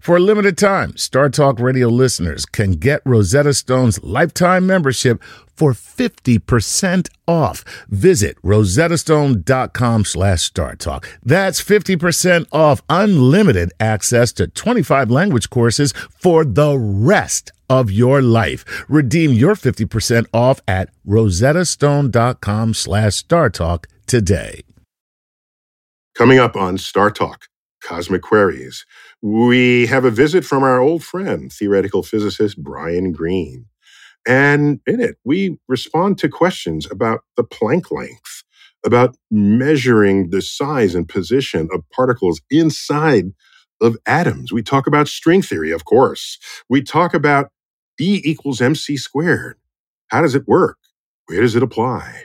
For a limited time, Star Talk Radio listeners can get Rosetta Stone's lifetime membership for 50% off. Visit rosettastone.com slash StarTalk. That's 50% off unlimited access to 25 language courses for the rest of your life. Redeem your 50% off at rosettastone.com slash StarTalk today. Coming up on Star Talk, Cosmic Queries, we have a visit from our old friend, theoretical physicist Brian Greene. And in it, we respond to questions about the Planck length, about measuring the size and position of particles inside of atoms. We talk about string theory, of course. We talk about E equals mc squared. How does it work? Where does it apply?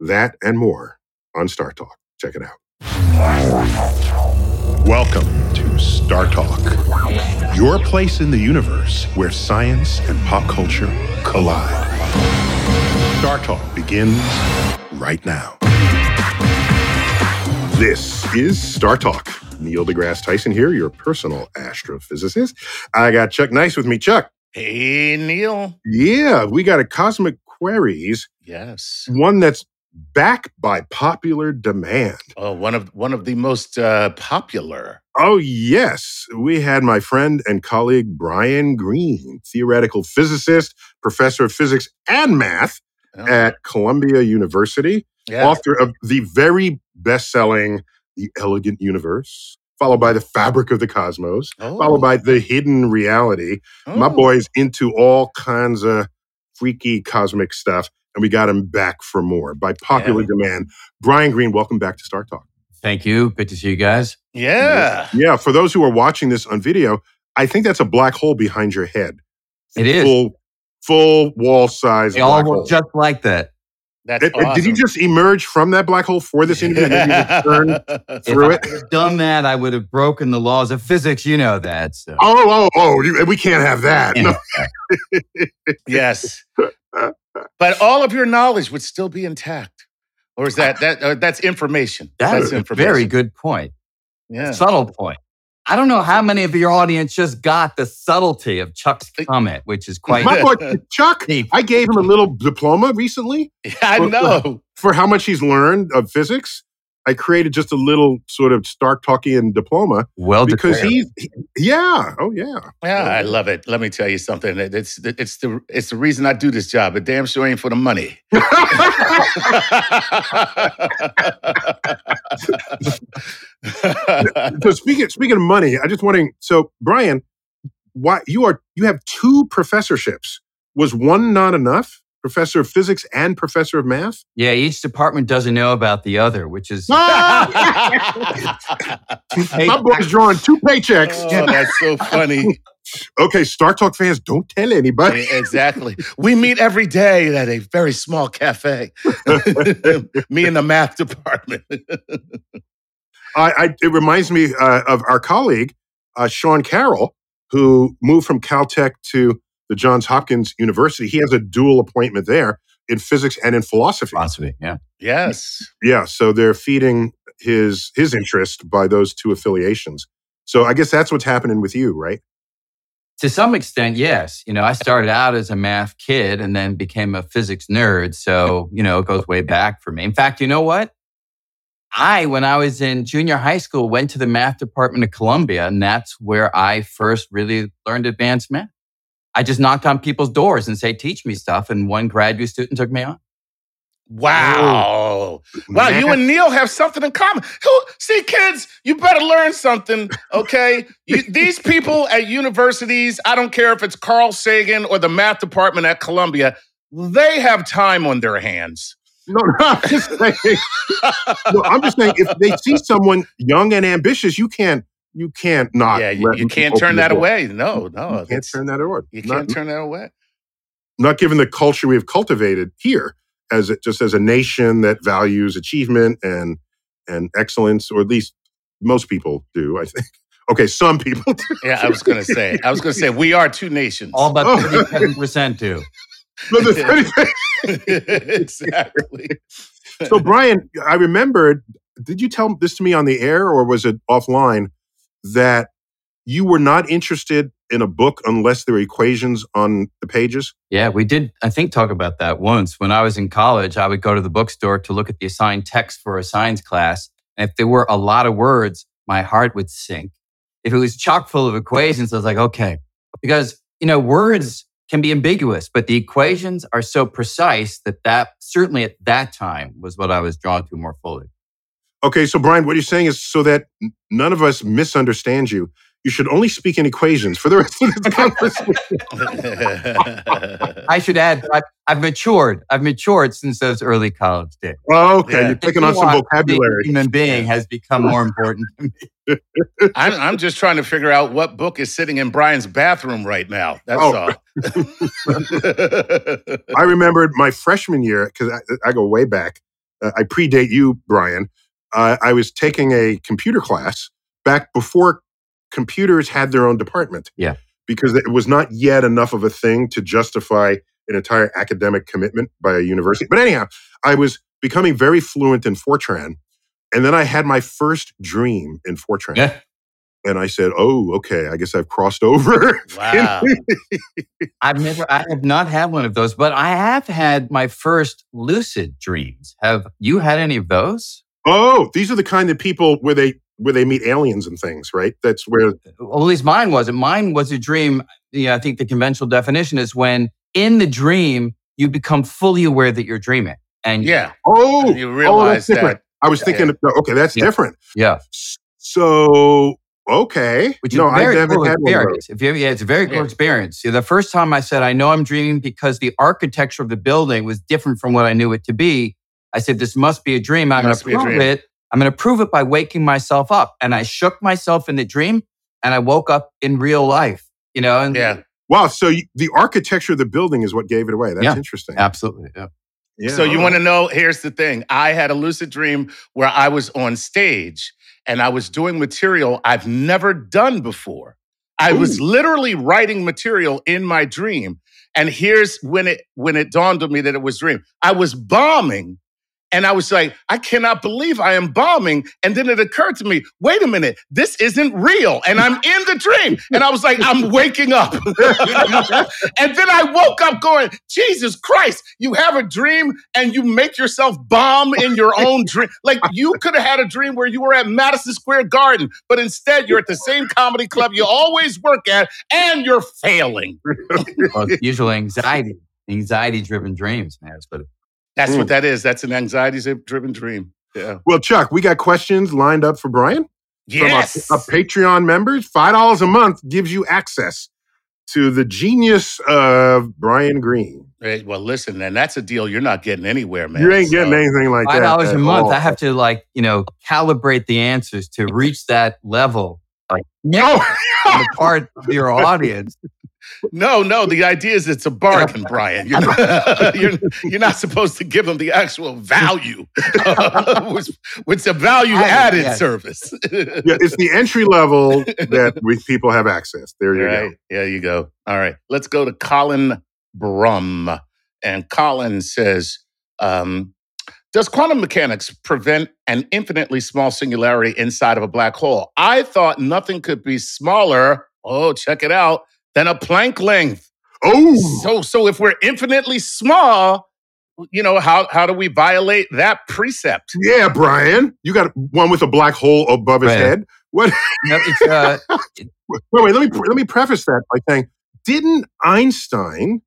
That and more on Star Talk. Check it out. Welcome to Star Talk, your place in the universe where science and pop culture collide. Star Talk begins right now. This is Star Talk. Neil deGrasse Tyson here, your personal astrophysicist. I got Chuck Nice with me. Chuck. Hey, Neil. Yeah, we got a Cosmic Queries, Yes. one that's backed by popular demand. Oh, one of one of the most uh, popular. Oh, yes. We had my friend and colleague Brian Greene, theoretical physicist, professor of physics and math Oh, at Columbia University, yeah. author of the very best selling The Elegant Universe, followed by The Fabric of the Cosmos, Oh. followed by The Hidden Reality. My Oh. boy's into all kinds of freaky cosmic stuff, and we got him back for more by popular Yeah. demand. Brian Greene, welcome back to Star Talk. Thank you. Good to see you guys. Yeah. Yeah, for those who are watching this on video, I think that's a black hole behind your head. It is. Full, full wall size. They all black look hole. just like that. That's It- it- awesome. Did you just emerge from that black hole for this interview? and then you return? If Through I it? had done that, I would have broken the laws of physics. You know that. So. Oh, oh, oh! We can't have that. No. yes. But all of your knowledge would still be intact. Or is that that uh, that's information? That's that's information. very good point. Yeah. Subtle point. I don't know how many of your audience just got the subtlety of Chuck's comment, which is quite My boy Chuck. I gave him a little diploma recently I know. for how much he's learned of physics. I created just a little sort of Star Talkian diploma well because declared. he, he- yeah, oh yeah, Yeah, oh, I love it. Let me tell you something. It's it's the it's the reason I do this job. It damn sure ain't for the money. so speaking speaking of money, I just wondering. So Brian, why you are you have two professorships? Was one not enough? Professor of physics and professor of math? yeah, each department doesn't know about the other, which is Ah! two My boy's drawing two paychecks. oh, that's so funny. Okay, Star Talk fans, don't tell anybody. Exactly. We meet every day at a very small cafe. Me and the math department. I, I, it reminds me uh, of our colleague uh, Sean Carroll, who moved from Caltech to the Johns Hopkins University. He has a dual appointment there in physics and in philosophy. philosophy. Yeah. yes. Yeah, so they're feeding his his interest by those two affiliations. So I guess that's what's happening with you, right? To some extent, yes. You know, I started out as a math kid and then became a physics nerd. So, you know, it goes way back for me. In fact, you know what? I, when I was in junior high school, went to the math department of Columbia, and that's where I first really learned advanced math. I just knocked on people's doors and say, teach me stuff. And one graduate student took me on. Wow. Wow, you and Neil have something in common. Who- See, kids, you better learn something, okay? You, these people at universities, I don't care if it's Carl Sagan or the math department at Columbia, they have time on their hands. No, no, I'm just saying. no, I'm just saying if they see someone young and ambitious, you can't you can't not. yeah, you, you can't turn that door. away. No, no, You no. can't turn that away. You can't turn that away. not given the culture we've cultivated here as it, just as a nation that values achievement and and excellence, or at least most people do. I think. Okay, some people do. Yeah, I was gonna say. I was gonna say we are two nations. All but Oh. 37% do. But the funny thing- exactly. so, Brian, I remembered. Did you tell this to me on the air, or was it offline? That you were not interested in a book unless there were equations on the pages. Yeah, we did, I think, talk about that once. When I was in college, I would go to the bookstore to look at the assigned text for a science class. And if there were a lot of words, my heart would sink. If it was chock full of equations, I was like, okay. Because, you know, words can be ambiguous, but the equations are so precise that that certainly at that time was what I was drawn to more fully. Okay, so Brian, what you're saying is so that none of us misunderstand you. You should only speak in equations for the rest of this conversation. I should add, I've, I've matured. I've matured since those early college days. Oh, okay, Yeah. you're picking on some Nuance of vocabulary. Human being has become more important to me. I'm, I'm just trying to figure out what book is sitting in Brian's bathroom right now. That's Oh. all. I remembered my freshman year because I, I go way back. Uh, I predate you, Brian. Uh, I was taking a computer class back before computers had their own department. Yeah. Because it was not yet enough of a thing to justify an entire academic commitment by a university. But anyhow, I was becoming very fluent in Fortran. And then I had my first dream in Fortran. Yeah. And I said, oh, okay, I guess I've crossed over. wow. I've never, I have not had one of those, but I have had my first lucid dreams. Have you had any of those? Oh, these are the kind of people where they where they meet aliens and things, right? That's where Well, at least mine wasn't. Mine was a dream. Yeah, I think the conventional definition is when in the dream you become fully aware that you're dreaming. And Yeah. oh, You oh, realize that's different. that. I was thinking, okay, that's Yeah. different. yeah, So okay, which is no, a very I haven't cool had one experience. If you, yeah, it's a very cool Yeah. experience. The first time I said, I know I'm dreaming because the architecture of the building was different from what I knew it to be. I said, this must be a dream. I'm going to prove dream. it. I'm going to prove it by waking myself up. And I shook myself in the dream and I woke up in real life, you know? And Yeah. Wow, so you, the architecture of the building is what gave it away. That's Yeah. interesting. Absolutely. Yeah. Yeah, so you oh. want to know? Here's the thing. I had a lucid dream where I was on stage and I was doing material I've never done before. I was literally writing material in my dream. And here's when it when it dawned on me that it was dream. I was bombing and I was like, I cannot believe I am bombing. And then it occurred to me, wait a minute, this isn't real. And I'm in the dream. And I was like, I'm waking up. and then I woke up going, Jesus Christ, you have a dream and you make yourself bomb in your own dream. Like you could have had a dream where you were at Madison Square Garden, but instead you're at the same comedy club you always work at and you're failing. Well, it's usually anxiety, anxiety driven dreams, man. It- That's Mm. what that is. That's an anxiety driven dream. Yeah. Well, Chuck, we got questions lined up for Brian. Yes. From our, our Patreon members. Five dollars a month gives you access to the genius of Brian Greene. Hey, well, listen, and that's a deal you're not getting anywhere, man. you ain't getting So- anything like Five that. dollars a at month. all. I have to like, you know, calibrate the answers to reach that level. Like, No. on the part of your audience. No, no. The idea is it's a bargain, Brian. You're, you're, you're not supposed to give them the actual value. it's, it's a value added Yes. service. yeah, it's the entry level that we people have access. There you right. There you go. All right. Let's go to Colin Brum. And Colin says, um, does quantum mechanics prevent an infinitely small singularity inside of a black hole? I thought nothing could be smaller. Oh, check it out. Than a Planck length. Oh, So, so if we're infinitely small, you know, how, how do we violate that precept? yeah, Brian. You got one with a black hole above his Right. head. What? No, it's, uh, Wait, wait. Let me let me preface that by saying, didn't Einstein,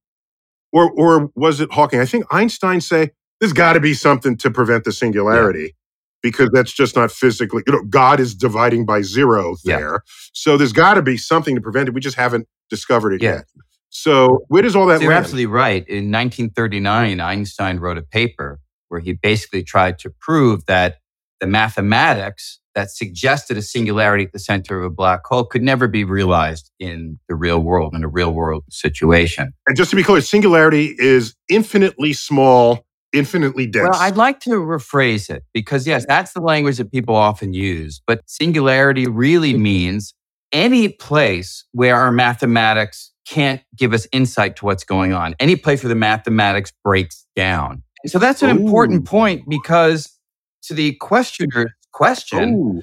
or or was it Hawking? I think Einstein say there's got to be something to prevent the singularity. Because that's just not physically, you know, God is dividing by zero Yeah. there. So there's got to be something to prevent it. We just haven't discovered it Yeah. yet. So where does all that So you're land? absolutely right. In 1939, Einstein wrote a paper where he basically tried to prove that the mathematics that suggested a singularity at the center of a black hole could never be realized in the real world, in a real world situation. And just to be clear, singularity is infinitely small, infinitely dense. Well, I'd like to rephrase it because, yes, that's the language that people often use. But singularity really means any place where our mathematics can't give us insight to what's going on, any place where the mathematics breaks down. And so that's an important point because to the questioner's question, Ooh.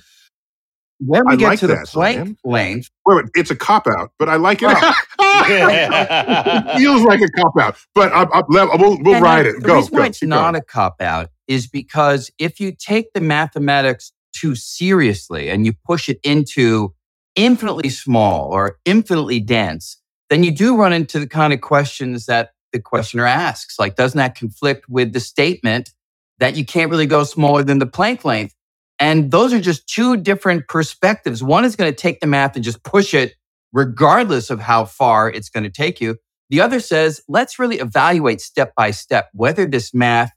when we I get like to the that, Planck Brian. length, Wait, wait, it's a cop out, but I like it. Yeah. it feels like a cop out, but I, I, we'll, we'll And ride it. The Go, reason go, why it's not going. a cop out is because if you take the mathematics too seriously and you push it into infinitely small or infinitely dense, then you do run into the kind of questions that the questioner asks. Like, doesn't that conflict with the statement that you can't really go smaller than the Planck length? And those are just two different perspectives. One is going to take the math and just push it regardless of how far it's going to take you. The other says, let's really evaluate step by step whether this math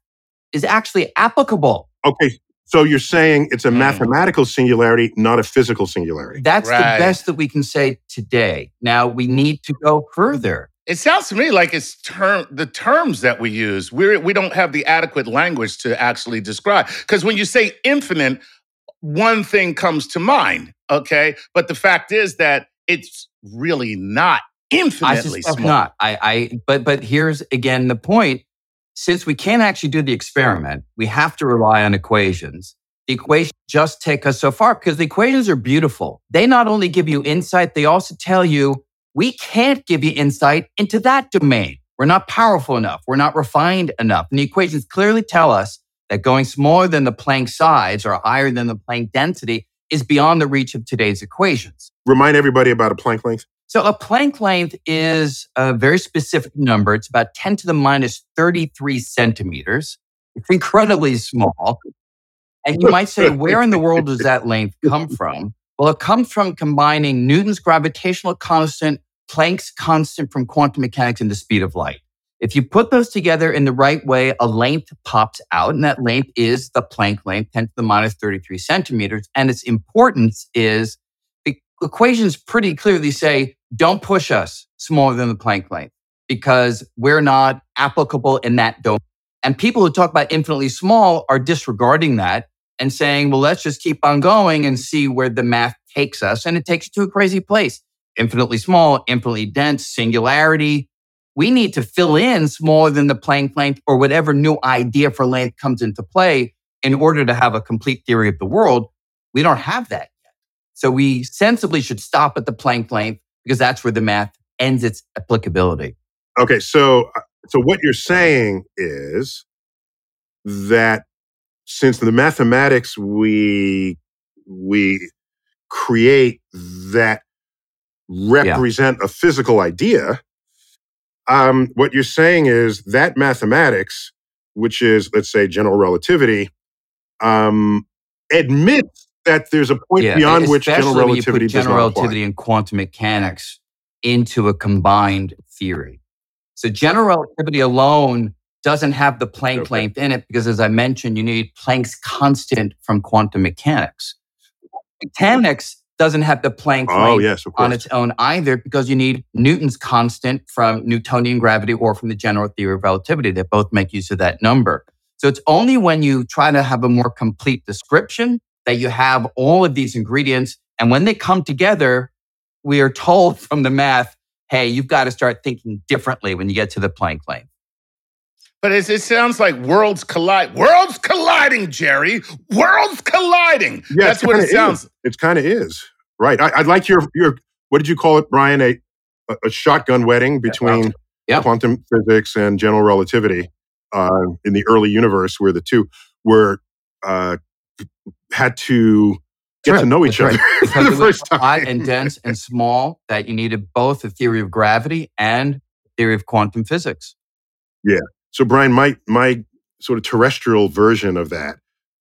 is actually applicable. Okay, so you're saying it's a Hmm. mathematical singularity, not a physical singularity. That's Right. the best that we can say today. Now we need to go further. It sounds to me like it's term the terms that we use. We we don't have the adequate language to actually describe. Because when you say infinite, one thing comes to mind. Okay, but the fact is that it's really not I infinitely suspect small. not. I, I, but, but here's again the point. Since we can't actually do the experiment, we have to rely on equations. The equations just take us so far because the equations are beautiful. They not only give you insight, they also tell you we can't give you insight into that domain. We're not powerful enough. We're not refined enough. And the equations clearly tell us that going smaller than the Planck size or higher than the Planck density is beyond the reach of today's equations. Remind everybody about a Planck length. So a Planck length is a very specific number. It's about 10 to the minus 33 centimeters. It's incredibly small. And you might say, where in the world does that length come from? Well, it comes from combining Newton's gravitational constant, Planck's constant from quantum mechanics, and the speed of light. If you put those together in the right way, a length pops out, and that length is the Planck length, 10 to the minus 33 centimeters. And its importance is the equations pretty clearly say, don't push us smaller than the Planck length because we're not applicable in that domain. And people who talk about infinitely small are disregarding that and saying, well, let's just keep on going and see where the math takes us. And it takes you to a crazy place. Infinitely small, infinitely dense, singularity. We need to fill in smaller than the Planck length or whatever new idea for length comes into play in order to have a complete theory of the world. We don't have that yet. So we sensibly should stop at the Planck length because that's where the math ends its applicability. Okay, so uh, so what you're saying is that since the mathematics we we create that represent a physical idea, um, what you're saying is that mathematics, which is let's say general relativity, um, admits that there's a point beyond which general especially when you relativity general relativity and quantum mechanics into a combined theory. So general relativity alone doesn't have the Planck Okay. length in it because, as I mentioned, you need Planck's constant from quantum mechanics. Mechanics doesn't have the Planck Oh length yes, on its own either because you need Newton's constant from Newtonian gravity or from the general theory of relativity that both make use of that number. So it's only when you try to have a more complete description that you have all of these ingredients. And when they come together, we are told from the math, hey, you've got to start thinking differently when you get to the Planck length. But it's, it sounds like worlds collide. Worlds colliding, Jerry. Worlds colliding. Yeah, That's what kinda it sounds. It kind of is right. I, I'd like your your what did you call it, Brian? A a, a shotgun wedding between Yeah. quantum physics and general relativity uh, in the early universe, where the two were uh, had to get to know each That's other right. for the first so hot and dense and small that you needed both the theory of gravity and theory of quantum physics. Yeah. So, Brian, my my sort of terrestrial version of that,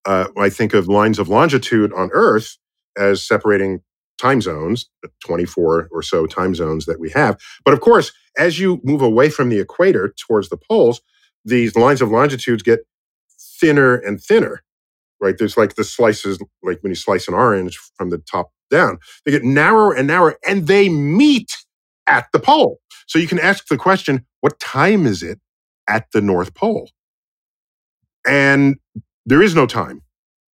uh, I think of lines of longitude on Earth as separating time zones, 24 or so time zones that we have. But of course, as you move away from the equator towards the poles, these lines of longitudes get thinner and thinner. Right? There's like the slices, like when you slice an orange from the top down, they get narrower and narrower, and they meet at the pole. So you can ask the question, what time is it at the North Pole. And there is no time.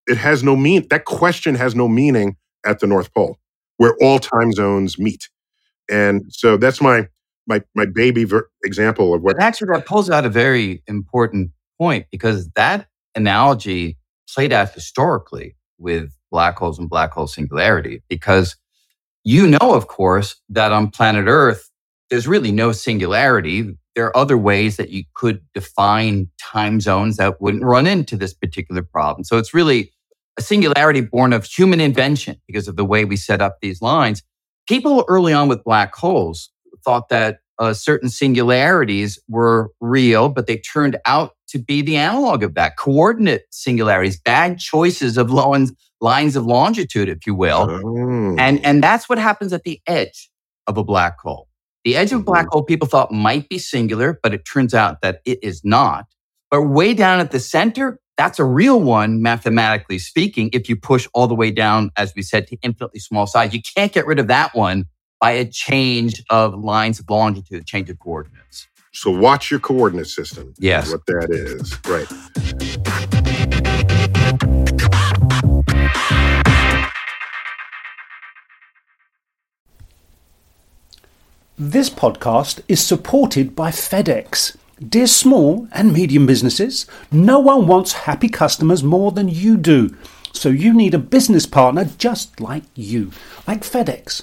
It has no mean. That question has no meaning at the North Pole, where all time zones meet. And so that's my my my baby ver- example of what. But actually, that pulls out a very important point because that analogy played out historically with black holes and black hole singularity. Because you know, of course, that on planet Earth, there's really no singularity. There are other ways that you could define time zones that wouldn't run into this particular problem. So it's really a singularity born of human invention because of the way we set up these lines. People early on with black holes thought that uh, certain singularities were real, but they turned out to be the analog of that coordinate singularities, bad choices of lines, lines of longitude, if you will. Oh. And, and that's what happens at the edge of a black hole. The edge of a black hole people thought might be singular, but it turns out that it is not. But way down at the center, that's a real one, mathematically speaking, if you push all the way down, as we said, to infinitely small size. You can't get rid of that one by a change of lines of longitude, change of coordinates. so watch your coordinate system. Yes. what that is. Right. This podcast is supported by FedEx. Dear small and medium businesses, no one wants happy customers more than you do. So you need a business partner just like you, like FedEx,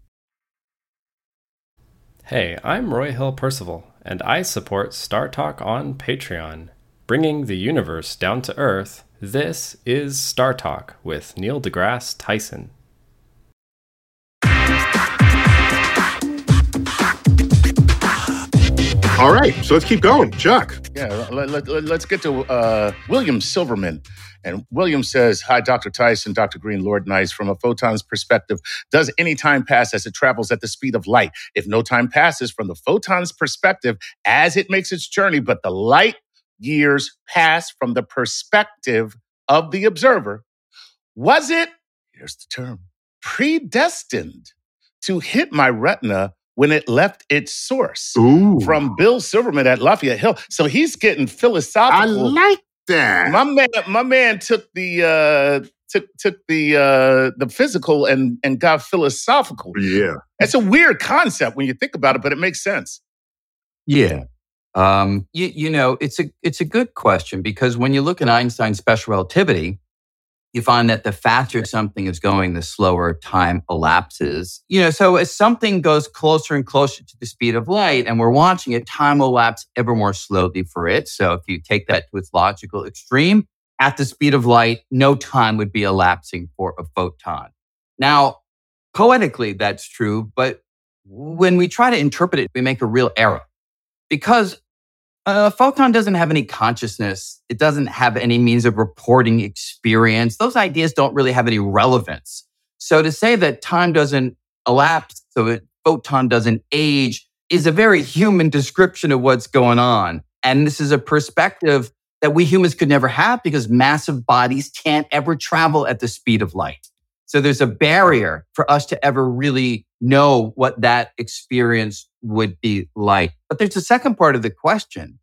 Hey, I'm Roy Hill Percival, and I support Star Talk on Patreon. Bringing the universe down to Earth, this is Star Talk with Neil deGrasse Tyson. All right. So let's keep going. Chuck. Yeah, let, us let, get to uh, William Silverman. And William says, Hi, Dr. Tyson, Dr. Greene, Lord Nice. From a photon's perspective, does any time pass as it travels at the speed of light? If no time passes from the photon's perspective as it makes its journey, but the light years pass from the perspective of the observer, was it, here's the term, predestined to hit my retina when it left its source Ooh. from Bill Silverman at Lafayette Hill. So he's getting philosophical. I like that. my man, my man took the uh, took took the uh, the physical and and got philosophical. yeah. It's a weird concept when you think about it, but it makes sense. Yeah. Um, you, you know, it's a it's a good question because when you look at Einstein's special relativity, you find that the faster something is going, the slower time elapses. You know, so as something goes closer and closer to the speed of light, and we're watching it, time will elapse ever more slowly for it. So if you take that to its logical extreme, at the speed of light, no time would be elapsing for a photon. Now, poetically, that's true, but when we try to interpret it, we make a real error because Uh, a photon doesn't have any consciousness. It doesn't have any means of reporting experience. Those ideas don't really have any relevance. So to say that time doesn't elapse, so a photon doesn't age, is a very human description of what's going on. And this is a perspective that we humans could never have because massive bodies can't ever travel at the speed of light. So there's a barrier for us to ever really know what that experience would be like. But there's a second part of the question,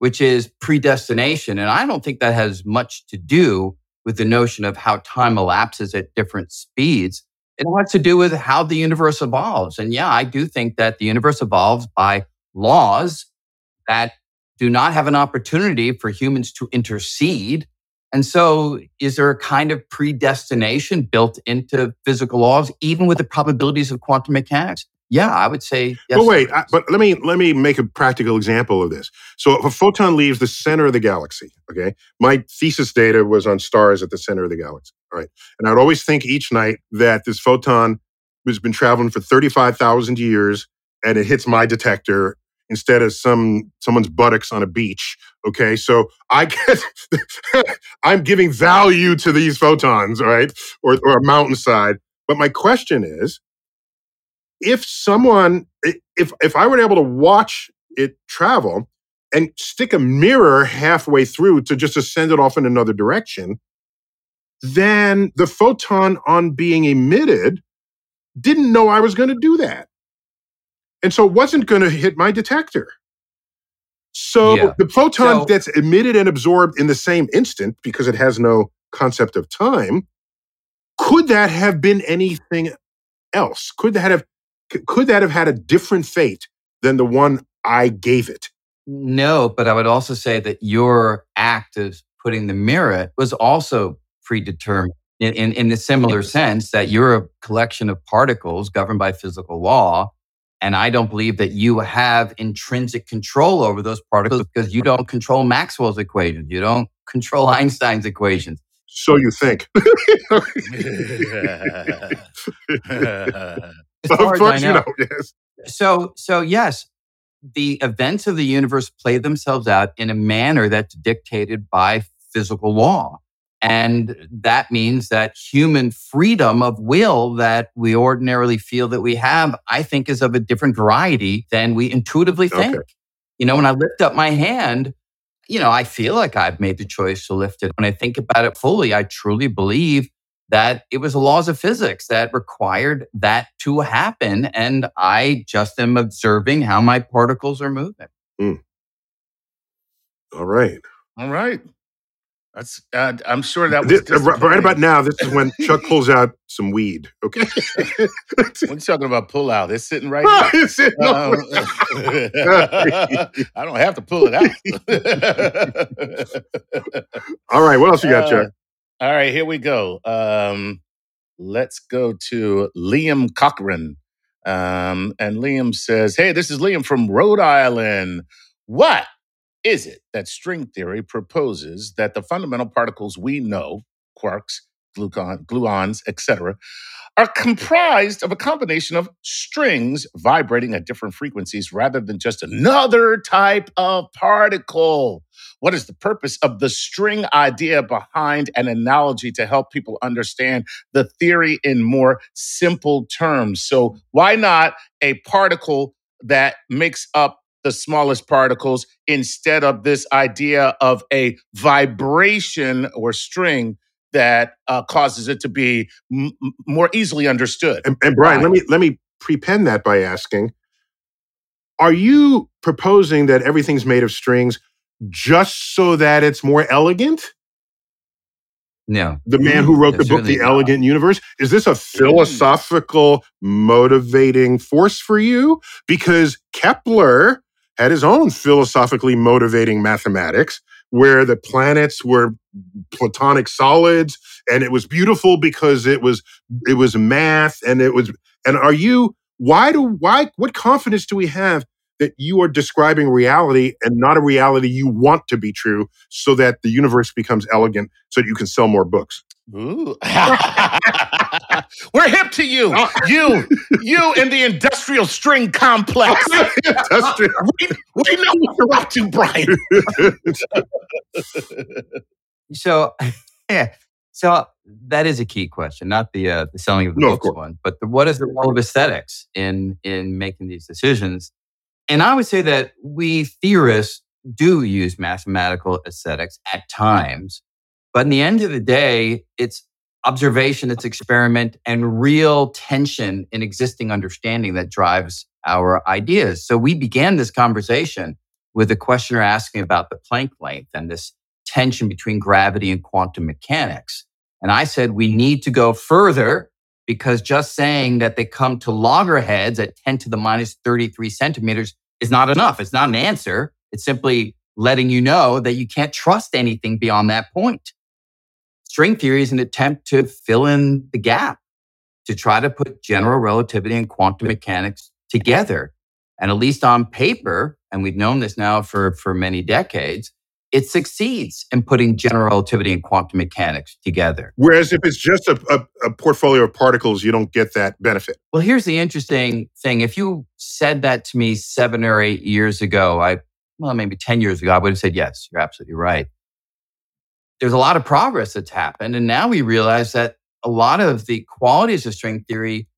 which is predestination. And I don't think that has much to do with the notion of how time elapses at different speeds. It has to do with how the universe evolves. And yeah, I do think that the universe evolves by laws that do not have an opportunity for humans to intercede. And so, is there a kind of predestination built into physical laws, even with the probabilities of quantum mechanics? Yeah, I would say. Yes, but wait, I, but let me let me make a practical example of this. So if a photon leaves the center of the galaxy, okay, my thesis data was on stars at the center of the galaxy. All right, and I'd always think each night that this photon has been traveling for thirty five thousand years, and it hits my detector instead of some someone's buttocks on a beach. Okay, so I get I'm giving value to these photons, right, or or a mountainside. But my question is if someone if if I were able to watch it travel and stick a mirror halfway through to just to send it off in another direction, then the photon on being emitted didn't know I was going to do that. And so it wasn't going to hit my detector. So Yeah. the photon So- that's emitted and absorbed in the same instant because it has no concept of time, could that have been anything else? Could that have could that have had a different fate than the one I gave it? No, but I would also say that your act of putting the mirror was also predetermined in, in, in a similar sense that you're a collection of particles governed by physical law. And I don't believe that you have intrinsic control over those particles because you don't control Maxwell's equations. You don't control Einstein's equations. So you think? As of far as I course you know. know. Yes. So, so yes, the events of the universe play themselves out in a manner that's dictated by physical law. And that means that human freedom of will that we ordinarily feel that we have, I think is of a different variety than we intuitively think. Okay. You know, when I lift up my hand, you know, I feel like I've made the choice to lift it. When I think about it fully, I truly believe that it was the laws of physics that required that to happen. And I just am observing how my particles are moving. Hmm. All right. All right. That's. Uh, I'm sure that was This- uh, right, about now, this is when Chuck pulls out some weed. Okay. What are you talking about? Pull out. It's sitting right. It's in- here. Um, I don't have to pull it out. All right. What else you got, Uh, Chuck? all right, here we go. Um, let's go to Liam Cochran. Um, and Liam says, Hey, this is Liam from Rhode Island. What is it that string theory proposes that the fundamental particles we know, quarks, gluon, gluons, etc., are comprised of a combination of strings vibrating at different frequencies rather than just another type of particle? What is the purpose of the string idea behind an analogy to help people understand the theory in more simple terms? So, why not a particle that makes up the smallest particles instead of this idea of a vibration or string that uh, causes it to be m- m- more easily understood? And, and Brian, let me let me prepend that by asking, are you proposing that everything's made of strings just so that it's more elegant? No. The man who wrote the book, really The not. Elegant Universe, is this a philosophical motivating force for you? Because Kepler had his own philosophically motivating mathematics where the planets were platonic solids and it was beautiful because it was it was math and it was and are you why do why what confidence do we have that you are describing reality and not a reality you want to be true so that the universe becomes elegant so that you can sell more books Ooh. We're hip to you. You, you in the industrial string complex. Industrial. we, we know what you're up to, Brian. So, yeah. So that is a key question, not the uh, the selling of the No, books course. one, but the, what is the role of aesthetics in in making these decisions? And I would say that we theorists do use mathematical aesthetics at times, but in the end of the day, it's observation, it's experiment, and real tension in existing understanding that drives our ideas. So we began this conversation with a questioner asking about the Planck length and this tension between gravity and quantum mechanics. And I said, we need to go further because just saying that they come to loggerheads at 10 to the minus 33 centimeters is not enough. It's not an answer. It's simply letting you know that you can't trust anything beyond that point. String theory is an attempt to fill in the gap, to try to put general relativity and quantum mechanics together. And at least on paper, and we've known this now for, for many decades, it succeeds in putting general relativity and quantum mechanics together. Whereas if it's just a, a, a portfolio of particles, you don't get that benefit. Well, here's the interesting thing. If you said that to me seven or eight years ago, I, well, maybe 10 years ago, I would have said, yes, you're absolutely right. There's a lot of progress that's happened. And now we realize that a lot of the qualities of string theory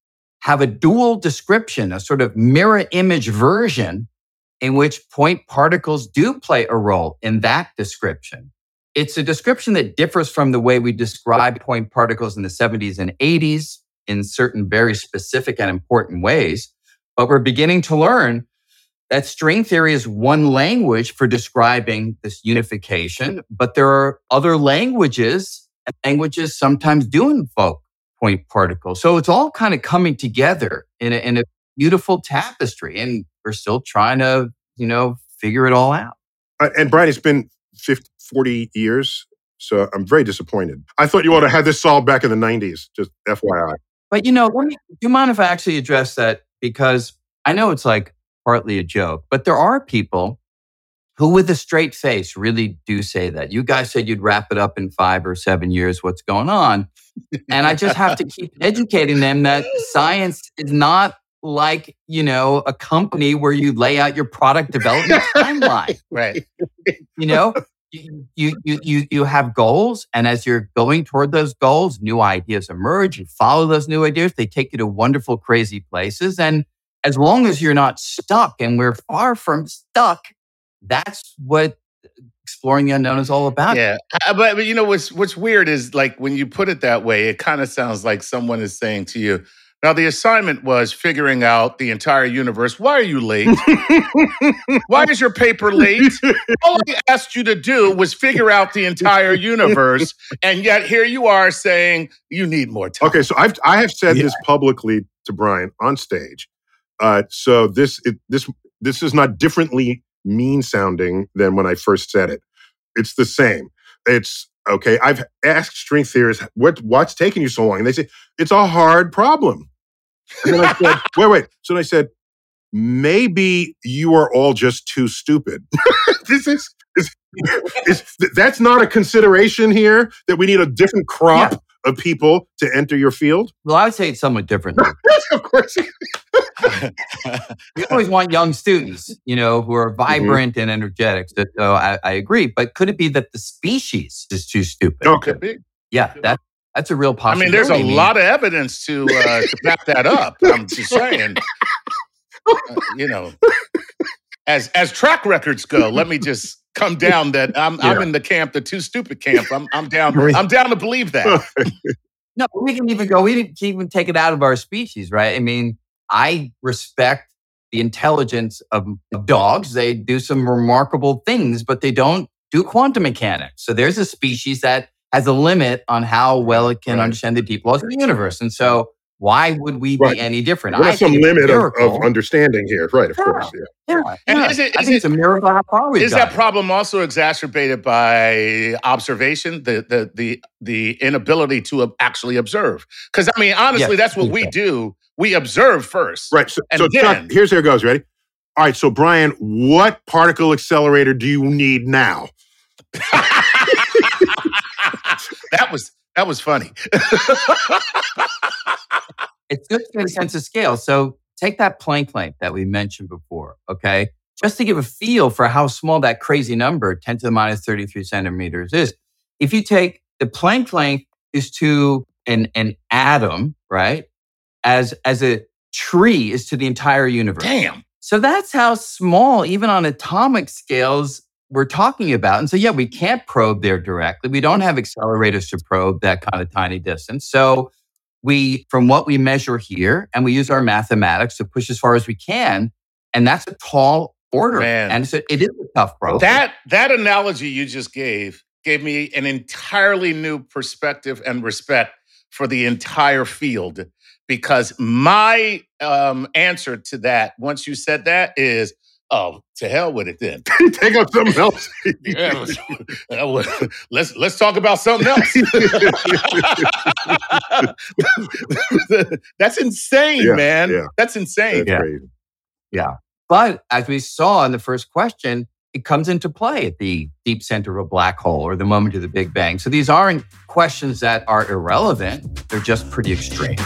have a dual description, a sort of mirror image version in which point particles do play a role in that description. It's a description that differs from the way we describe point particles in the 70s and 80s in certain very specific and important ways. But we're beginning to learn that string theory is one language for describing this unification, but there are other languages, and languages sometimes do invoke point particles. So it's all kind of coming together in a, in a beautiful tapestry. And we're still trying to, you know, figure it all out. Uh, and Brian, it's been 50, 40 years, so I'm very disappointed. I thought you ought to have this solved back in the 90s, just FYI. But you know, me, do you mind if I actually address that? Because I know it's like partly a joke, but there are people who, with a straight face, really do say that. You guys said you'd wrap it up in five or seven years. What's going on? And I just have to keep educating them that science is not like, you know, a company where you lay out your product development timeline. Right. You know, you, you, you, you, have goals. And as you're going toward those goals, new ideas emerge. You follow those new ideas. They take you to wonderful, crazy places. And as long as you're not stuck, and we're far from stuck, that's what exploring the unknown is all about. Yeah, but, but you know what's what's weird is like when you put it that way, it kind of sounds like someone is saying to you, "Now the assignment was figuring out the entire universe. Why are you late? Why is your paper late? All I asked you to do was figure out the entire universe, and yet here you are saying you need more time." Okay, so I've I have said Yeah. this publicly to Brian on stage. Uh, so this it, this this is not differently mean sounding than when I first said it. It's the same. It's okay. I've asked string theorists what what's taking you so long, and they say it's a hard problem. And then I said, wait, wait. So I said, maybe you are all just too stupid. this is, is, is that's not a consideration here. That we need a different crop of people to enter your field. Well, I would say it's somewhat different. of course. we always want young students, you know, who Mm-hmm. are vibrant and energetic. So, so I, I agree. But could it be that the species is too stupid? Okay. Could be. Yeah, that that's a real possibility. I mean, there's a mean, lot of evidence to uh, to back that up. I'm just saying, Uh, you know, as as track records go, let me just come down that I'm I'm in the camp, the too stupid camp. I'm I'm down. I'm down to believe that. No, we can even go. We can even take it out of our species, right? I mean, I respect the intelligence of, of dogs. They do some remarkable things, but they don't do quantum mechanics. So there's a species that has a limit on how well it can Right. understand the deep laws of the universe. And so why would we Right. be any different? There's some think a limit of, of understanding here, right? Of Yeah. course. Yeah. Yeah, And yeah. is it- I think it- it's a miracle how far we've Is that gotten. problem also exacerbated by observation, the the the the inability to uh, actually observe? Because I mean, honestly, Yes, that's what we so. do. We observe first. Right. So, And so Chuck, here's how it goes. Ready? All right. So, Brian, what particle accelerator do you need now? that was that was funny. it's good to get a sense of scale. So take that Planck length that we mentioned before, okay? Just to give a feel for how small that crazy number, 10 to the minus 33 centimeters is. If you take the Planck length is to an, an atom, right? As, as a tree is to the entire universe. Damn. So that's how small, even on atomic scales, we're talking about. And so, yeah, we can't probe there directly. We don't have accelerators to probe that kind of tiny distance. So, we, from what we measure here, and we use our mathematics to push as far as we can. And that's a tall order. Man. And so it is a tough problem. That that analogy you just gave gave me an entirely new perspective and respect for the entire field because my um, answer to that once you said that is oh to hell with it then Take up something else. yeah, let's, let's let's talk about something else that's insane Yeah, man yeah. that's insane That's Yeah. crazy. But as we saw in the first question, it comes into play at the deep center of a black hole or the moment of the Big Bang. So these aren't questions that are irrelevant, they're just pretty extreme.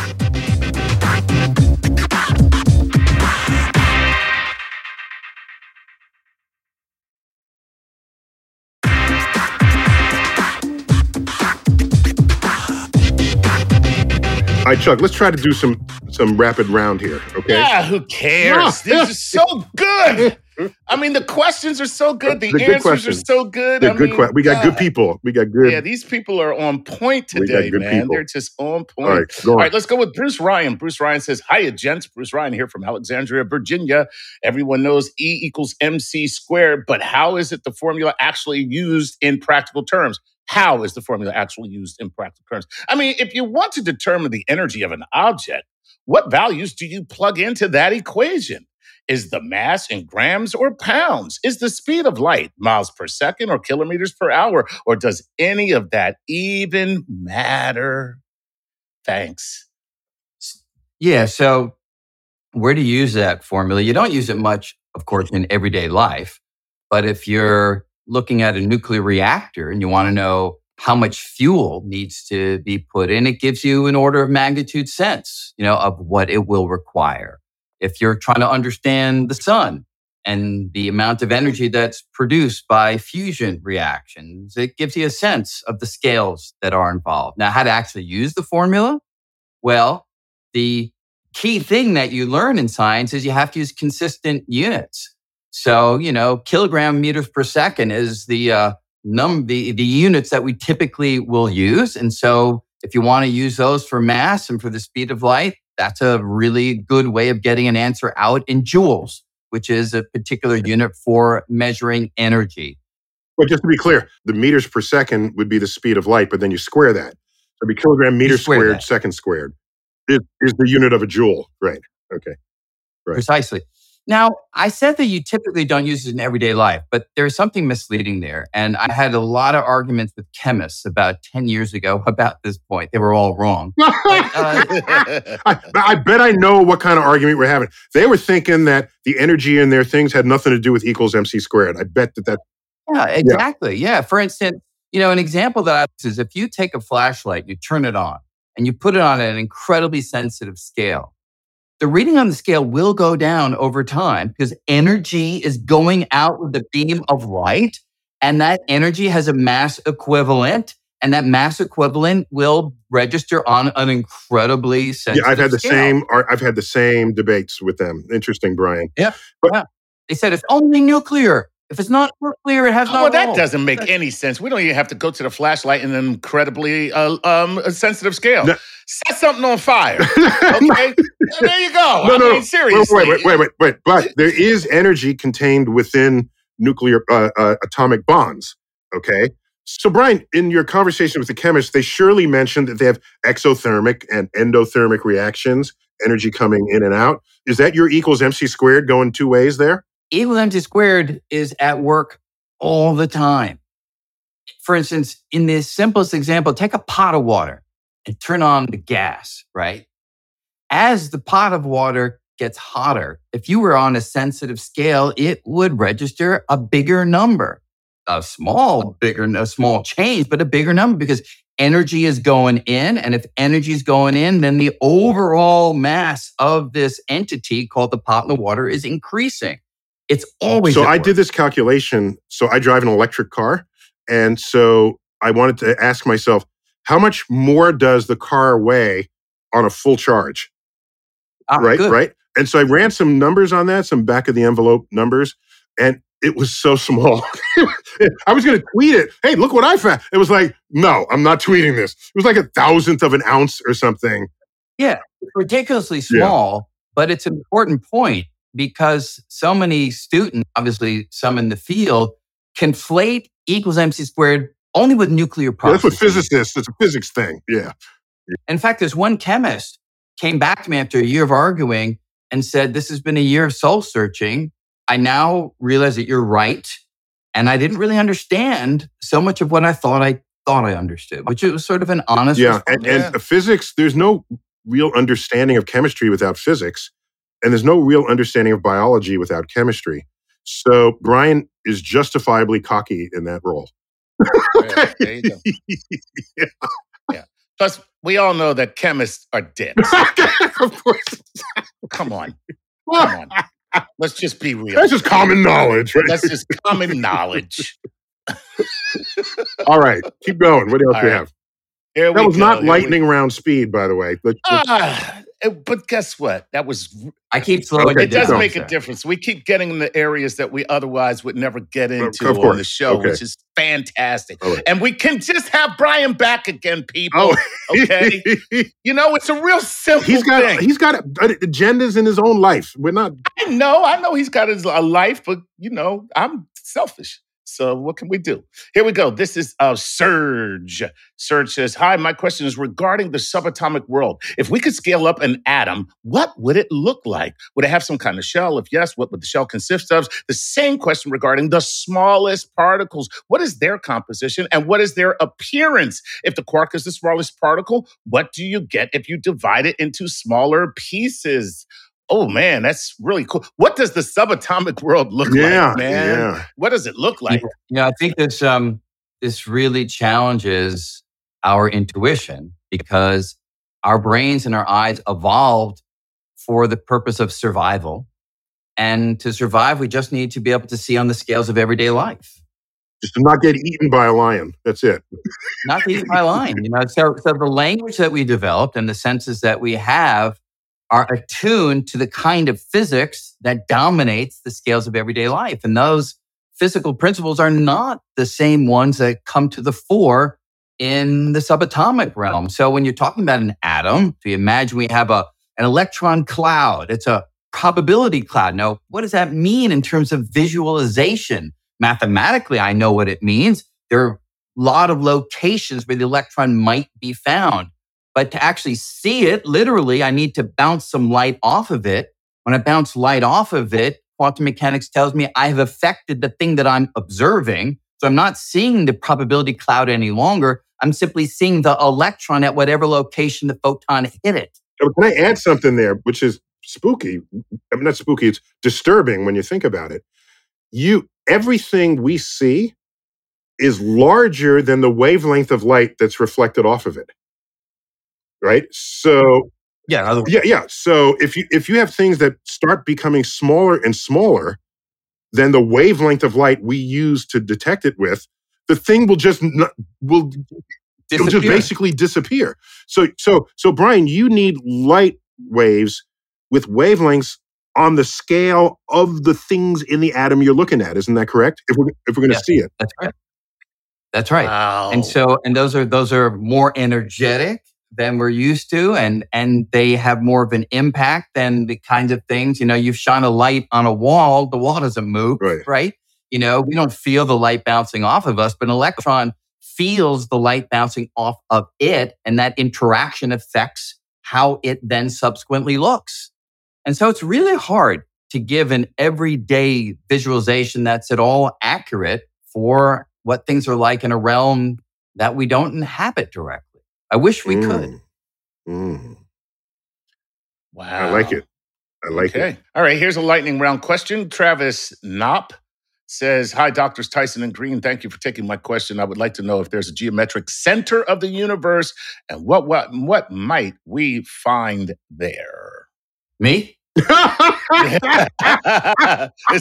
All right, Chuck. Let's try to do some some rapid round here. Okay. Yeah, who cares? This is so good. I mean, the questions are so good. The answers are so good. They're I good. mean, que- we got good people. We got good. Yeah, these people are on point today, man. people. They're just on point. All right, All let's go with Bruce Ryan. Bruce Ryan says, Hiya, gents. Bruce Ryan here from Alexandria, Virginia. Everyone knows E equals MC squared, but how is it the formula actually used in practical terms? How is the formula actually used in practical terms? I mean, if you want to determine the energy of an object, what values do you plug into that equation? Is the mass in grams or pounds? Is the speed of light miles per second or kilometers per hour? Or does any of that even matter? Thanks. Yeah. So, where to use that formula? You don't use it much, of course, in everyday life. But if you're looking at a nuclear reactor and you want to know how much fuel needs to be put in, it gives you an order of magnitude sense, you know, of what it will require. If you're trying to understand the sun and the amount of energy that's produced by fusion reactions, it gives you a sense of the scales that are involved. Now, how to actually use the formula? Well, the key thing that you learn in science is you have to use consistent units. So, you know, kilogram meters per second is the uh, num the the units that we typically will use. And so, if you want to use those for mass and for the speed of light, that's a really good way of getting an answer out in joules, which is a particular unit for measuring energy. But just to be clear, the meters per second would be the speed of light, but then you square that. So it'd be kilogram meter square squared, that. second squared. Is, is the unit of a joule. Right. Okay. Right. Precisely. Now, I said that you typically don't use it in everyday life, but there's something misleading there. And I had a lot of arguments with chemists about 10 years ago about this point. They were all wrong. uh, I, I bet I know what kind of argument we're having. They were thinking that the energy in their things had nothing to do with equals MC squared. I bet that that. Yeah, exactly. Yeah. For instance, you know, an example that I is if you take a flashlight, you turn it on, and you put it on an incredibly sensitive scale, the reading on the scale will go down over time because energy is going out with the beam of light, and that energy has a mass equivalent, and that mass equivalent will register on an incredibly sensitive. Yeah, I've had the scale. same. I've had the same debates with them. Interesting, Brian. Yeah. They said it's only nuclear. If it's not nuclear, it has no well, that role. doesn't make any sense. We don't even have to go to the flashlight in an incredibly uh, um, sensitive scale. No. Set something on fire. Okay, there you go. No, I no, mean, no. seriously. Wait, wait, wait, wait, wait. But there is energy contained within nuclear uh, uh, atomic bonds. Okay. So, Brian, in your conversation with the chemists, they surely mentioned that they have exothermic and endothermic reactions, energy coming in and out. Is that your equals MC squared going two ways there? equals MC squared is at work all the time. For instance, in this simplest example, take a pot of water and turn on the gas, right? As the pot of water gets hotter, if you were on a sensitive scale, it would register a bigger number, a small, bigger, a small change, but a bigger number because energy is going in. And if energy is going in, then the overall mass of this entity called the pot in the water is increasing. It's always so I work. did this calculation. So I drive an electric car. And so I wanted to ask myself, how much more does the car weigh on a full charge? Ah, right, good. right. And so I ran some numbers on that, some back of the envelope numbers, and it was so small. I was going to tweet it. Hey, look what I found. It was like, no, I'm not tweeting this. It was like a thousandth of an ounce or something. Yeah, ridiculously Yeah. small, but it's an important point because so many students, obviously some in the field, conflate equals MC squared only with nuclear Yeah, that's what physicists. It's a physics thing. Yeah. In fact, there's one chemist came back to me after a year of arguing and said, This has been a year of soul searching. I now realize that you're right. And I didn't really understand so much of what I thought I thought I understood, which was sort of an honest Yeah. response. And, and uh, physics, there's no real understanding of chemistry without physics, and there's no real understanding of biology without chemistry. So Brian is justifiably cocky in that role. Yeah, there you go. Yeah. Plus, we all know that chemists are dicks. of course. Come on. Come on. Let's just be real. That's just common knowledge, right? That's just common knowledge. All right. Keep going. What else All do we right. have? Here That we was go. not Here we- lightning round speed, by the way. Let's- let's- Ah, Eh, but guess what? That was I keep slowing Okay, it does make a difference. We keep getting in the areas that we otherwise would never get into on the show, Okay. which is fantastic. Right. And we can just have Brian back again, people. Oh, Okay. You know, it's a real simple he's got thing. he's got agendas in his own life. We're not. I know, I know he's got his a life, but you know, I'm selfish. So what can we do? Here we go. This is uh, Serge. Serge says, "Hi, my question is regarding the subatomic world. If we could scale up an atom, what would it look like? Would it have some kind of shell? If yes, what would the shell consist of? The same question regarding the smallest particles. What is their composition and what is their appearance? If the quark is the smallest particle, what do you get if you divide it into smaller pieces?" Oh man, that's really cool. What does the subatomic world look Yeah, like, man? yeah. What does it look like? Yeah, I think this um this really challenges our intuition because our brains and our eyes evolved for the purpose of survival. And to survive, we just need to be able to see on the scales of everyday life. Just to not get eaten by a lion. That's it. Not eaten by a lion. You know, so so the language that we developed and the senses that we have are attuned to the kind of physics that dominates the scales of everyday life. And those physical principles are not the same ones that come to the fore in the subatomic realm. So when you're talking about an atom, so you imagine we have a an electron cloud. It's a probability cloud. Now, what does that mean in terms of visualization? Mathematically, I know what it means. There are a lot of locations where the electron might be found. But to actually see it, literally, I need to bounce some light off of it. When I bounce light off of it, quantum mechanics tells me I have affected the thing that I'm observing. So I'm not seeing the probability cloud any longer. I'm simply seeing the electron at whatever location the photon hit it. Can I add something there, which is spooky? I mean, not spooky. It's disturbing when you think about it. You everything we see is larger than the wavelength of light that's reflected off of it. Right. So Yeah. yeah, yeah. So if you if you have things that start becoming smaller and smaller than the wavelength of light we use to detect it with, the thing will just not, will it'll just basically disappear. So so so Brian, you need light waves with wavelengths on the scale of the things in the atom you're looking at. Isn't that correct? If we're if we're going to Yeah. see it, That's right. That's right. Wow. And so, and those are those are more energetic, than we're used to and and they have more of an impact than the kinds of things you know you shine a light on a wall the wall doesn't move Right. right you know we don't feel the light bouncing off of us but an electron feels the light bouncing off of it and that interaction affects how it then subsequently looks and so it's really hard to give an everyday visualization that's at all accurate for what things are like in a realm that we don't inhabit directly. I wish we could. Mm. Mm. Wow. I like it. I like Okay. it. All right. Here's a lightning round question. Travis Knopp says, Hi, Doctors Tyson and Greene. Thank you for taking my question. I would like to know if there's a geometric center of the universe and what what what might we find there? Me? is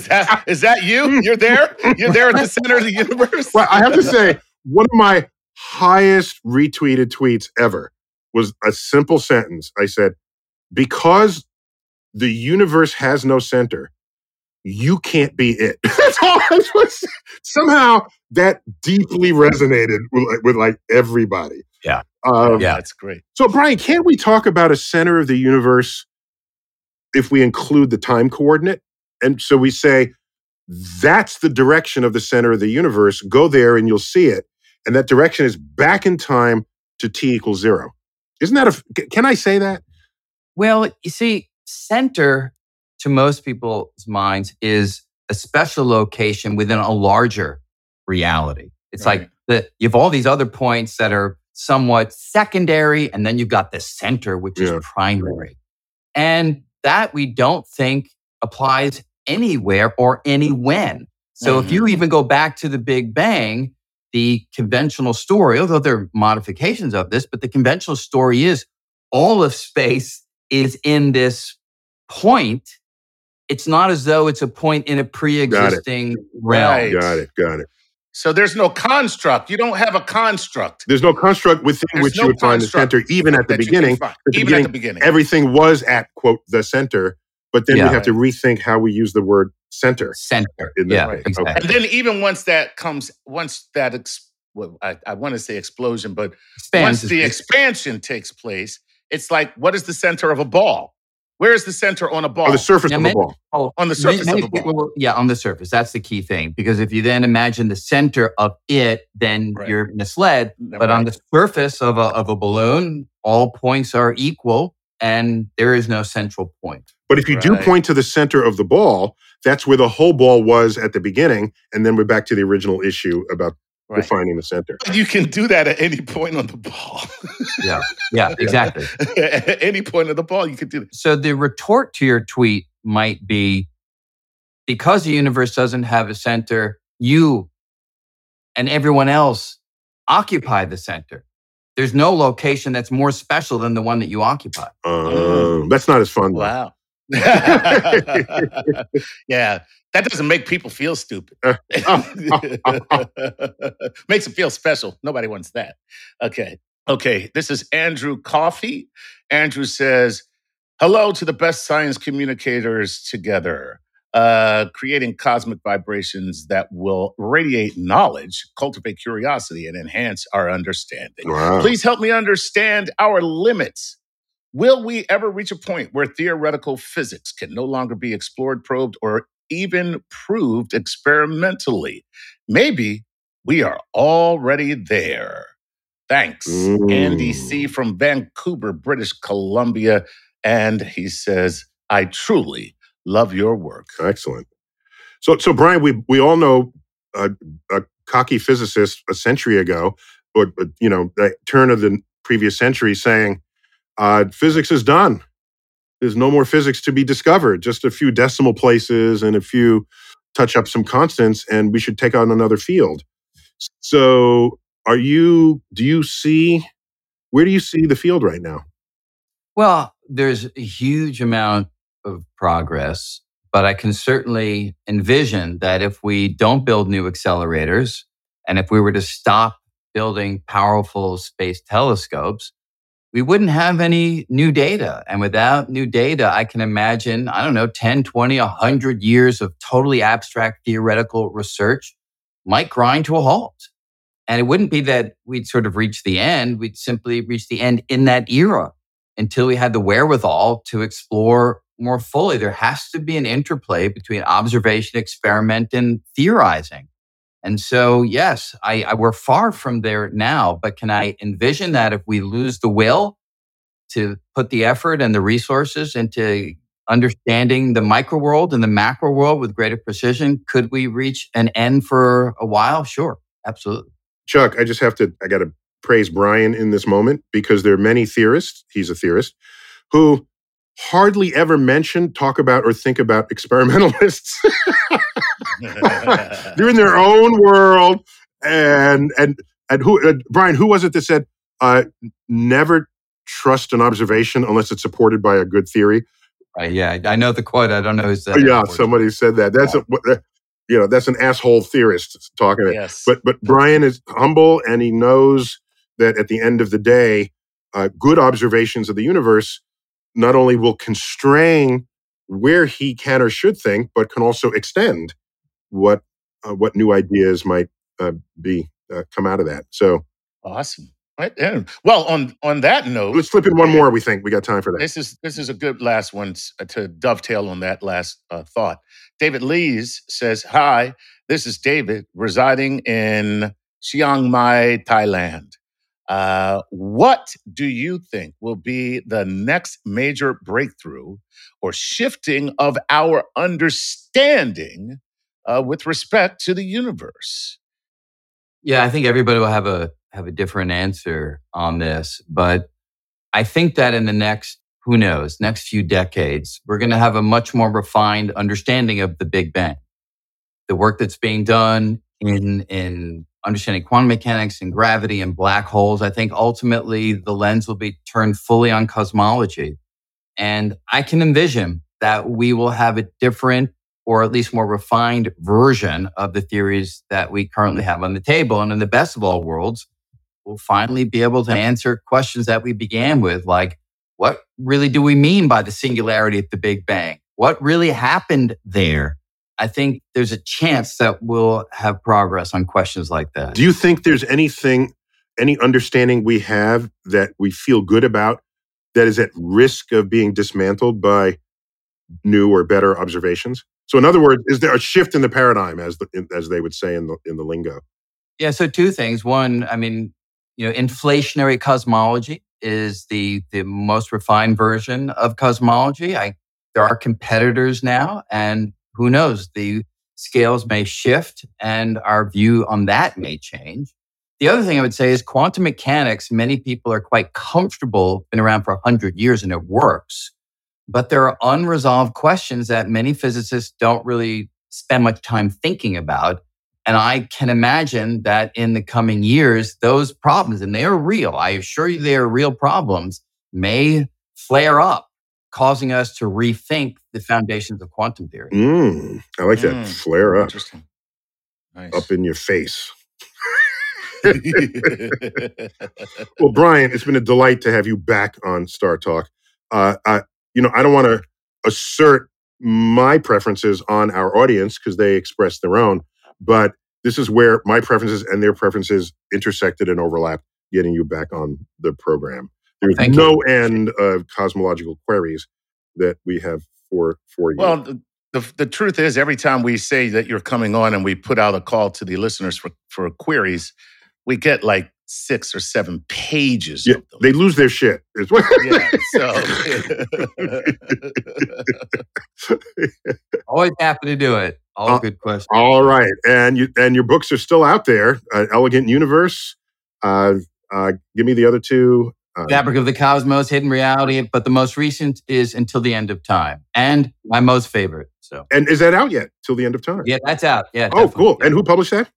that is that you? You're there? You're there at the center of the universe? well, I have to say, one of my highest retweeted tweets ever was a simple sentence. I said, because the universe has no center, you can't be it. That's all I was. Somehow that deeply resonated with, like- with like everybody. Yeah. Um, Yeah. That's great. So, Brian, can't we talk about a center of the universe if we include the time coordinate? And so we say, that's the direction of the center of the universe. Go there and you'll see it. And that direction is back in time to t equals zero. Isn't that a, can I say that? Well, you see, center to most people's minds is a special location within a larger reality. It's Right. like the, you have all these other points that are somewhat secondary, and then you've got the center, which Yeah. is primary. And that we don't think applies anywhere or any when. So if mm-hmm. you even go back to the Big Bang, the conventional story, although there are modifications of this, but the conventional story is all of space is in this point. It's not as though it's a point in a pre-existing realm. Right. Got it. Got it. So there's no construct. You don't have a construct. There's no construct within There's which no you would find the center, even at the that you can beginning. find. the Even at the beginning. Everything was at, quote, the center. But then Yeah. we have to rethink how we use the word center. Center. In the- Yeah, Right. exactly. and then even once that comes, once that, ex- well, I, I want to say explosion, but Expands once the expansion takes place, it's like, what is the center of a ball? Where is the center on a ball? Or the surface Yeah, of the many- ball. Oh, on the surface many of a ball. people- yeah, on the surface. That's the key thing. Because if you then imagine the center of it, then Right. you're misled. But on the surface of a, of a balloon, all points are equal and there is no central point. But if you do point to the center of the ball, that's where the whole ball was at the beginning. And then we're back to the original issue about Right. defining the center. You can do that at any point on the ball. Yeah, yeah, exactly. at any point of the ball, you could do that. So the retort to your tweet might be because the universe doesn't have a center, you and everyone else occupy the center. There's no location that's more special than the one that you occupy. Um, that's not as fun. though. Wow. yeah, that doesn't make people feel stupid. Makes them feel special. Nobody wants that. Okay. Okay. This is Andrew Coffee. Andrew says, Hello to the best science communicators together, uh, creating cosmic vibrations that will radiate knowledge, cultivate curiosity, and enhance our understanding. Wow. Please help me understand our limits. Will we ever reach a point where theoretical physics can no longer be explored, probed, or even proved experimentally? Maybe we are already there. Thanks, Mm. Andy C. from Vancouver, British Columbia. And he says, I truly love your work. Excellent. So, so Brian, we we all know a, a cocky physicist a century ago, but, but you know, the turn of the previous century, saying uh, physics is done. There's no more physics to be discovered. Just a few decimal places and a few touch up some constants, and we should take on another field. So, are you? Do you see? Where do you see the field right now? Well, there's a huge amount of progress, but I can certainly envision that if we don't build new accelerators and if we were to stop building powerful space telescopes, we wouldn't have any new data. And without new data, I can imagine, I don't know, 10, 20, 100 years of totally abstract theoretical research might grind to a halt. And it wouldn't be that we'd sort of reach the end. We'd simply reach the end in that era until we had the wherewithal to explore more fully. There has to be an interplay between observation, experiment, and theorizing. And so, yes, I, I, we're far from there now, but can I envision that if we lose the will to put the effort and the resources into understanding the micro world and the macro world with greater precision, could we reach an end for a while? Sure, absolutely. Chuck, I just have to, I got to praise Brian in this moment because there are many theorists, he's a theorist, who hardly ever mention, talk about, or think about experimentalists. They're in their own world. And, and, and who, uh, Brian, who was it that said, uh, never trust an observation unless it's supported by a good theory? Uh, yeah, I know the quote. I don't know who said. it. Yeah, somebody said that. That's yeah. a, you know that's an asshole theorist talking. Yes. But but Brian is humble and he knows that at the end of the day, uh, good observations of the universe not only will constrain where he can or should think, but can also extend what uh, what new ideas might uh, be uh, come out of that. So awesome. Right. Yeah. Well, on on that note, let's flip in one more. We think we got time for that. This is this is a good last one uh, to dovetail on that last uh, thought. David Lees says, "Hi, this is David residing in Chiang Mai, Thailand. Uh, what do you think will be the next major breakthrough or shifting of our understanding uh, with respect to the universe?" Yeah, I think everybody will have a have a different answer on this, but I think that in the next, who knows, next few decades, we're going to have a much more refined understanding of the Big Bang. The work that's being done in, in understanding quantum mechanics and gravity and black holes, I think ultimately the lens will be turned fully on cosmology. And I can envision that we will have a different or at least more refined version of the theories that we currently have on the table. And in the best of all worlds, we'll finally be able to answer questions that we began with, like, what really do we mean by the singularity at the Big Bang? What really happened there? I think there's a chance that we'll have progress on questions like that. Do you think there's anything, any understanding we have that we feel good about that is at risk of being dismantled by new or better observations? So, in other words, is there a shift in the paradigm, as the, as they would say in the in the lingo? Yeah. So, two things. One, I mean, you know, inflationary cosmology is the the most refined version of cosmology. I there are competitors now, and who knows, the scales may shift and our view on that may change. The other thing I would say is quantum mechanics, many people are quite comfortable, been around for 100 years and it works. But there are unresolved questions that many physicists don't really spend much time thinking about. And I can imagine that in the coming years, those problems, and they are real, I assure you they are real problems, may flare up, causing us to rethink the foundations of quantum theory. Mm, I like that. Mm, flare up. Interesting. Nice. Up in your face. well, Brian, it's been a delight to have you back on Star Talk. Uh, I, you know, I don't want to assert my preferences on our audience because they express their own, but this is where my preferences and their preferences intersected and overlapped, getting you back on the program. There's Thank no you. end of cosmological queries that we have for for you. Well, the, the, the truth is, every time we say that you're coming on and we put out a call to the listeners for for queries, we get like six or seven pages. Yeah, they lose their shit. yeah, so always happy to do it. All uh, good questions. All right, and you and your books are still out there. Uh, Elegant Universe. Uh, uh, give me the other two. Uh, Fabric of the Cosmos, Hidden Reality, but the most recent is Until the End of Time, and my most favorite. So, and is that out yet? Till the End of Time. Yeah, that's out. Yeah. Oh, cool. Yeah. And who published that?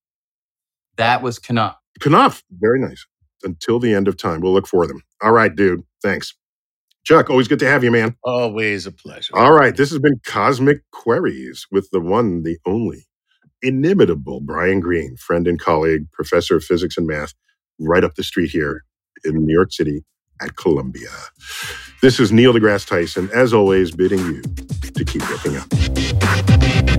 That was Knopf. Knopf. Very nice. Until the End of Time. We'll look for them. All right, dude. Thanks. Chuck, always good to have you, man. Always a pleasure. All right. This has been Cosmic Queries with the one, the only, inimitable Brian Greene, friend and colleague, professor of physics and math, right up the street here in New York City at Columbia. This is Neil deGrasse Tyson, as always, bidding you to keep looking up.